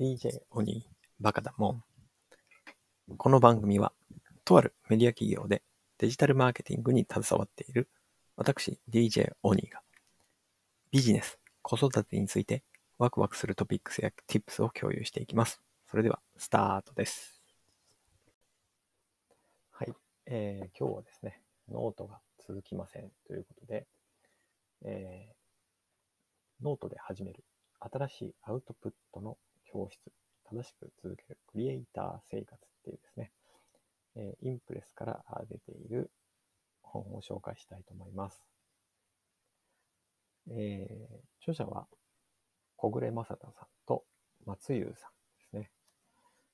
DJ オニバカだもん。この番組は、とあるメディア企業でデジタルマーケティングに携わっている私 DJ オニがビジネス、子育てについてワクワクするトピックスや Tips を共有していきます。それでは、スタートです。はい、えー今日はですね、ノートが続きませんということで、えーノートで始める新しいアウトプットの教室、正しく続けるクリエイター生活っていうですね、えーインプレスから出ている本を紹介したいと思います。えー著者は小暮正人さんと松優さんですね。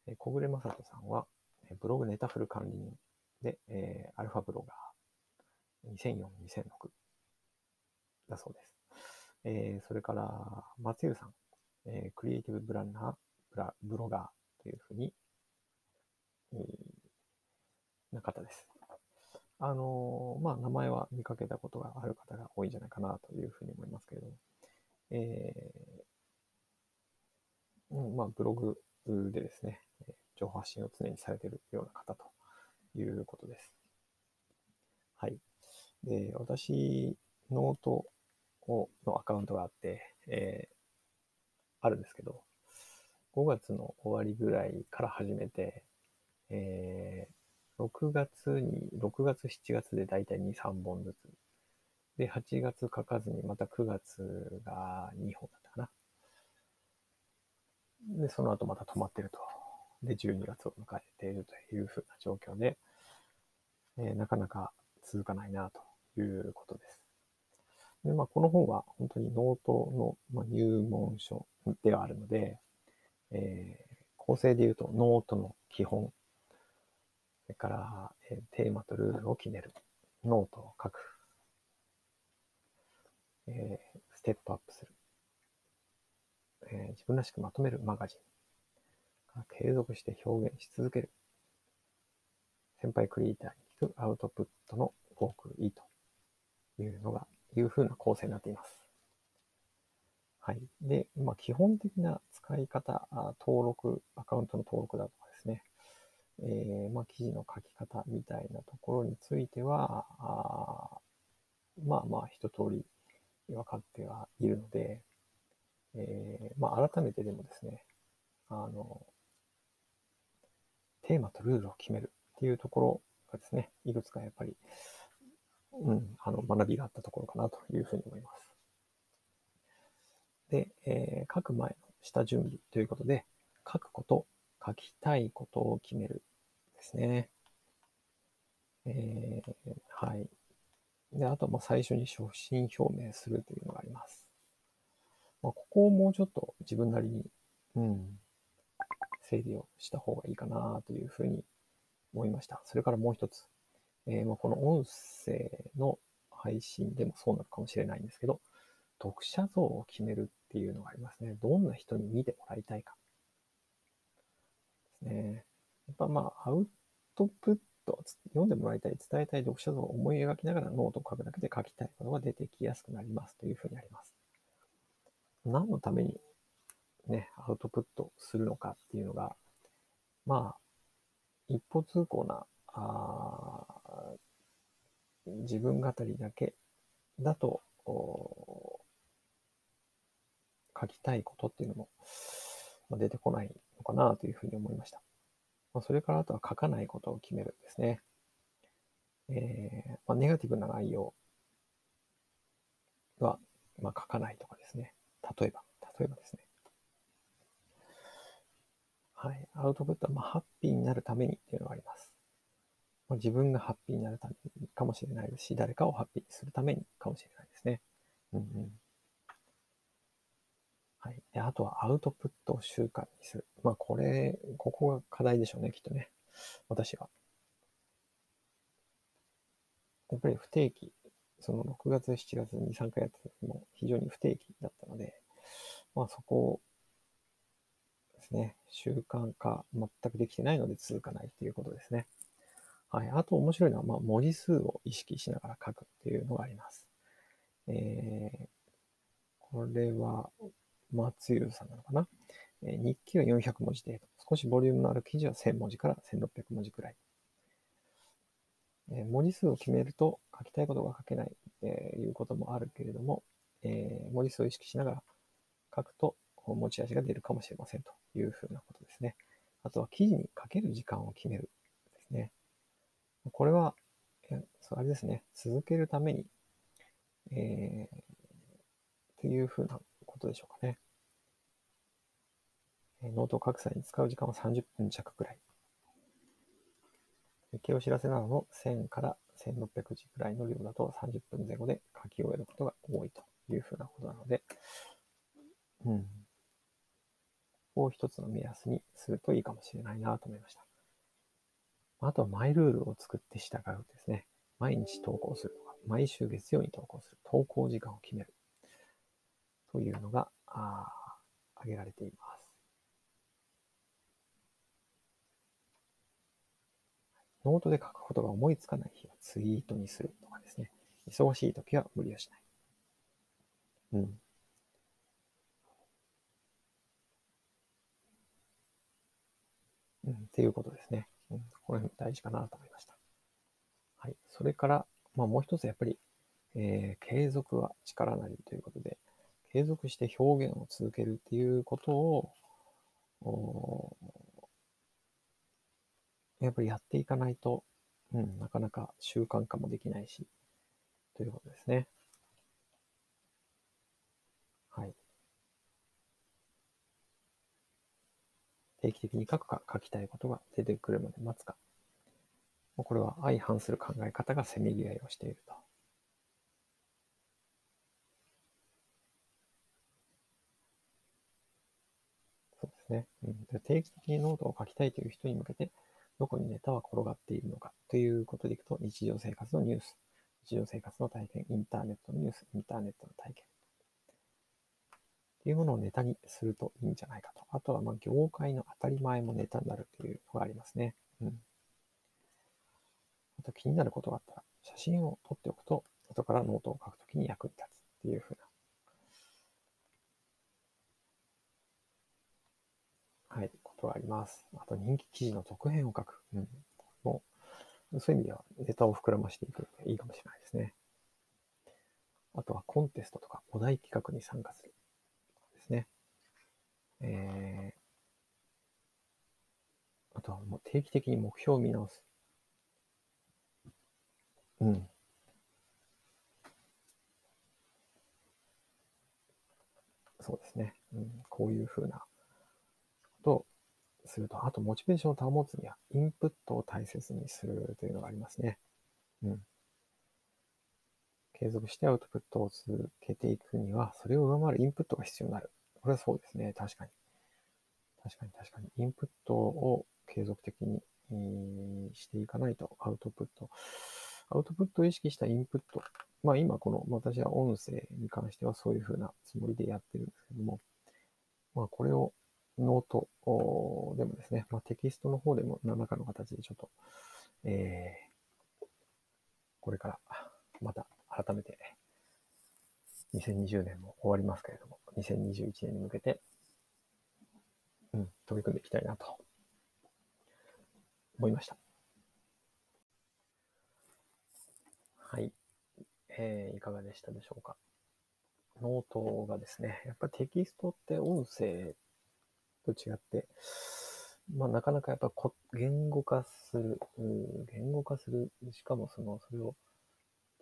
え小暮正人さんはブログネタフル管理人で、えーアルファブロガー2004-2006だそうです。えーそれから松優さん、えークリエイティブブランナー、ブラブロガーというふうに、えーな方です。あのーまあ、名前は見かけたことがある方が多いんじゃないかなというふうに思いますけれども、えーうん、まあ、ブログでですね、情報発信を常にされているような方ということです。はい。で、私、ノートをのアカウントがあって、えーあるんですけど、5月の終わりぐらいから始めて、えー6月に、6月、7月でだいたい2、3本ずつ。で、8月書かずに、また9月が2本だったかな。で、その後また止まってると。で、12月を迎えているというふうな状況で、えーなかなか続かないなということです。で、まあ、この本は本当にノートの、入門書ではあるので、えー構成で言うとノートの基本、それから、えーテーマとルールを決める、ノートを書く、えーステップアップする、えー自分らしくまとめるマガジン、継続して表現し続ける、先輩クリエイターに聞くアウトプットの極意というのが、いう風な構成になっています。はい。で、まあ、基本的な使い方、登録、アカウントの登録だとかですね、えーまあ、記事の書き方みたいなところについては、あまあまあ、一通り分かってはいるので、えーまあ、改めてでもですね、あの、テーマとルールを決めるっていうところがですね、いくつかやっぱり、うん、あの、学びがあったところかなというふうに思います。で、えー書く前の下準備ということで、書くこと、書きたいことを決めるですね。えーはい。で、あとまあ最初に初心表明するというのがあります。まあ、ここをもうちょっと自分なりに、うん、整理をした方がいいかなというふうに思いました。それからもう一つ、えーまあ、この音声の配信でもそうなのかもしれないんですけど、読者像を決めるっていうのがありますね。どんな人に見てもらいたいか。ですね。やっぱまあ、アウトプット、読んでもらいたい、伝えたい読者像を思い描きながらノートを書くだけで書きたいことが出てきやすくなりますというふうにあります。何のためにね、アウトプットするのかっていうのが、まあ、一方通行な、あー自分語りだけだと、書きたいことっていうのも出てこないのかなというふうに思いました。まあ、それからあとは書かないことを決めるんですね。えーまあ、ネガティブな内容は、まあ、書かないとかですね。例えば、例えばですね。はい。アウトプットは、まあ、ハッピーになるためにっていうのがあります。まあ、自分がハッピーになるためにもしれないですし、誰かをハッピーにするためにかもしれないですね。うんうん。はい。で、あとはアウトプットを習慣にする。まあ、これ、ここが課題でしょうね、きっとね。私は。やっぱり不定期、その6月、7月に2、3回やったも非常に不定期だったので、まあそこをですね、習慣化全くできてないので続かないということですね。はい。あと面白いのは、まあ文字数を意識しながら書くっていうのがあります。えー、これは松優さんなのかな？え日記は400文字程度。少しボリュームのある記事は1000文字から1600文字くらい。え文字数を決めると書きたいことが書けない、えーいうこともあるけれども、え文字数を意識しながら書くと持ち味が出るかもしれませんというふうなことですね。あとは記事に書ける時間を決めるですね。これは、そうあれですね、続けるために、えー、っていうふうなことでしょうかね。ノートを書く際に使う時間は30分弱くらい。日記お知らせなどの1000から1600字くらいの量だと30分前後で書き終えることが多いというふうなことなので、うん。を一つの目安にするといいかもしれないなと思いました。あとはマイルールを作って従うですね。毎日投稿するとか、毎週月曜に投稿する、投稿時間を決めるというのがあ挙げられています。ノートで書くことが思いつかない日はツイートにするとかですね。忙しい時は無理をしない。うん。うん、っていうことですね。うん、これ大事かなと思いました。はい。それから、まあもう一つやっぱり、えー、継続は力なりということで、継続して表現を続けるっていうことを、やっぱりやっていかないと、うん、なかなか習慣化もできないし、ということですね。はい。定期的に書くか、書きたいことが出てくるまで待つか。これは相反する考え方がせめぎ合いをしていると。そうですね。うん、定期的にノートを書きたいという人に向けて、どこにネタは転がっているのかということでいくと、日常生活のニュース、日常生活の体験、インターネットのニュース、インターネットの体験。っていうものをネタにするといいんじゃないかと。あとは、まあ、業界の当たり前もネタになるというのがありますね。うん。あと気になることがあったら、写真を撮っておくと、後からノートを書くときに役に立つっていうふうなはい、ことがあります。あと人気記事の続編を書く。うん。もう、そういう意味ではネタを膨らましていくのがいいかもしれないですね。あとはコンテストとかお題企画に参加する。ですね。えー、あとはもう定期的に目標を見直す。うん。そうですね。うん、こういうふうなことをすると、あとモチベーションを保つには、インプットを大切にするというのがありますね。うん。継続してアウトプットを続けていくには、それを上回るインプットが必要になる。これはそうですね。確かに。確かに確かに。インプットを継続的に、していかないと、アウトプット。アウトプットを意識したインプット。まあ今この、私は音声に関してはそういうふうなつもりでやってるんですけども、まあこれをノートでもですね、まあ、テキストの方でも何らかの形でちょっと、えー、これからまた改めて2020年も終わりますけれども、2021年に向けて、うん、取り組んでいきたいなと思いました。はい。えー、いかがでしたでしょうか。ノートがですね、やっぱテキストって音声と違って、まあ、なかなかやっぱこ言語化する、言語化する、しかもその、それを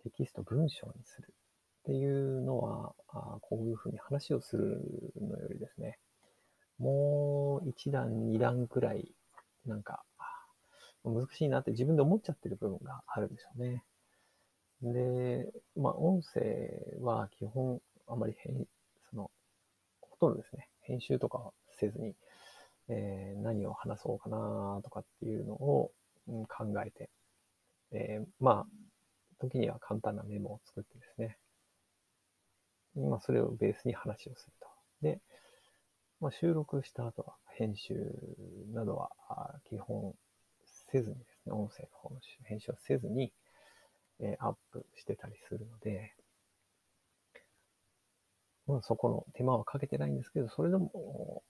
テキスト文章にする。っていうのは、あこういうふうに話をするのよりですね、もう一段、二段くらい、なんか、難しいなって自分で思っちゃってる部分があるんでしょうね。で、まあ、音声は基本、あまり変、その、ほとんどですね、編集とかせずに、えー、何を話そうかなとかっていうのを、うん、考えて、えー、まあ、時には簡単なメモを作ってですね、まあ、それをベースに話をすると。で、まあ、収録した後は編集などは基本せずにですね、音声の方の編集をせずに、え、アップしてたりするので、まあ、そこの手間はかけてないんですけど、それでも、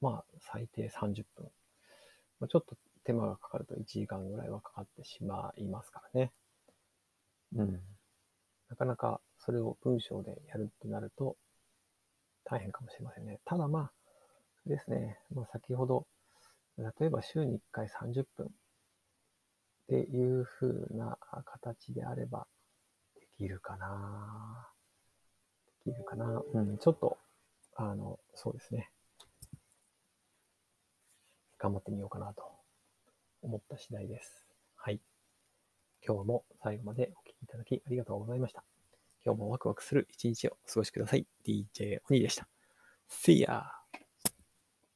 まあ、最低30分。まあ、ちょっと手間がかかると1時間ぐらいはかかってしまいますからね。うん。なかなかそれを文章でやるってなると大変かもしれませんね。ただまあ、ですね、まあ、先ほど、例えば週に1回30分っていう風な形であればできるかな。できるかな。うん、ちょっと、あの、そうですね。頑張ってみようかなと思った次第です。はい。今日も最後までお聴きいただきありがとうございました。今日もワクワクする一日をお過ごしください。DJ 鬼でした。See ya!